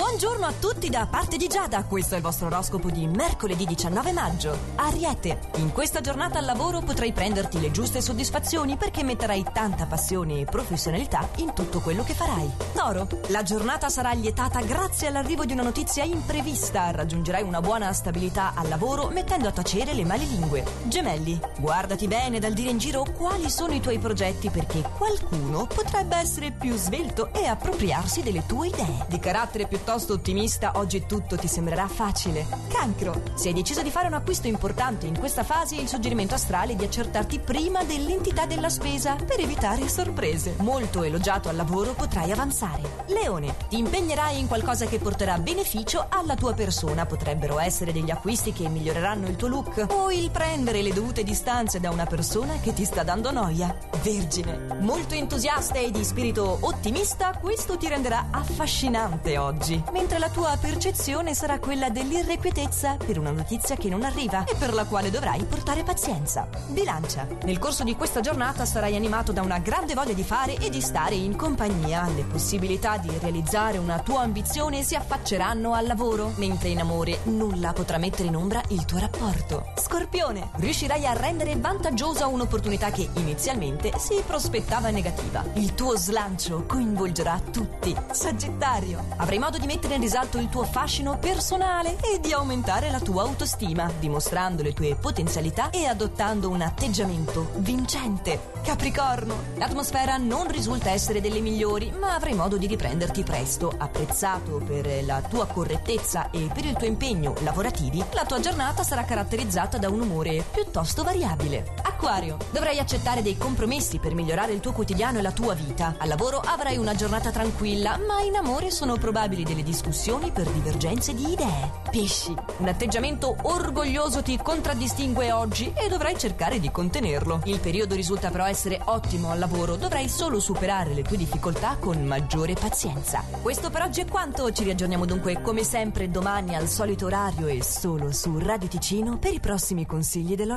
Buongiorno a tutti da parte di Giada, questo è il vostro oroscopo di mercoledì 19 maggio. Ariete, in questa giornata al lavoro potrai prenderti le giuste soddisfazioni perché metterai tanta passione e professionalità in tutto quello che farai. Toro, la giornata sarà lietata grazie all'arrivo di una notizia imprevista, raggiungerai una buona stabilità al lavoro mettendo a tacere le malilingue. Gemelli, guardati bene dal dire in giro quali sono i tuoi progetti perché qualcuno potrebbe essere più svelto e appropriarsi delle tue idee. Di carattere più piuttosto ottimista, oggi tutto ti sembrerà facile. Cancro, se hai deciso di fare un acquisto importante in questa fase, il suggerimento astrale è di accertarti prima dell'entità della spesa per evitare sorprese. Molto elogiato al lavoro potrai avanzare. Leone, ti impegnerai in qualcosa che porterà beneficio alla tua persona. Potrebbero essere degli acquisti che miglioreranno il tuo look o il prendere le dovute distanze da una persona che ti sta dando noia. Vergine, molto entusiasta e di spirito ottimista, questo ti renderà affascinante oggi mentre la tua percezione sarà quella dell'irrequietezza per una notizia che non arriva e per la quale dovrai portare pazienza. Bilancia. Nel corso di questa giornata sarai animato da una grande voglia di fare e di stare in compagnia. Le possibilità di realizzare una tua ambizione si affacceranno al lavoro, mentre in amore nulla potrà mettere in ombra il tuo rapporto. Scorpione. Riuscirai a rendere vantaggiosa un'opportunità che inizialmente si prospettava negativa. Il tuo slancio coinvolgerà tutti. Sagittario. Avrai modo di mettere in risalto il tuo fascino personale e di aumentare la tua autostima, dimostrando le tue potenzialità e adottando un atteggiamento vincente. Capricorno, l'atmosfera non risulta essere delle migliori, ma avrai modo di riprenderti presto. Apprezzato per la tua correttezza e per il tuo impegno lavorativi, la tua giornata sarà caratterizzata da un umore piuttosto variabile. Acquario, dovrai accettare dei compromessi per migliorare il tuo quotidiano e la tua vita. Al lavoro avrai una giornata tranquilla, ma in amore sono probabili delle discussioni per divergenze di idee. Pesci, un atteggiamento orgoglioso ti contraddistingue oggi e dovrai cercare di contenerlo. Il periodo risulta però essere ottimo al lavoro, dovrai solo superare le tue difficoltà con maggiore pazienza. Questo per oggi è quanto, ci riaggiorniamo dunque come sempre domani al solito orario e solo su Radio Ticino per i prossimi consigli dell'orario.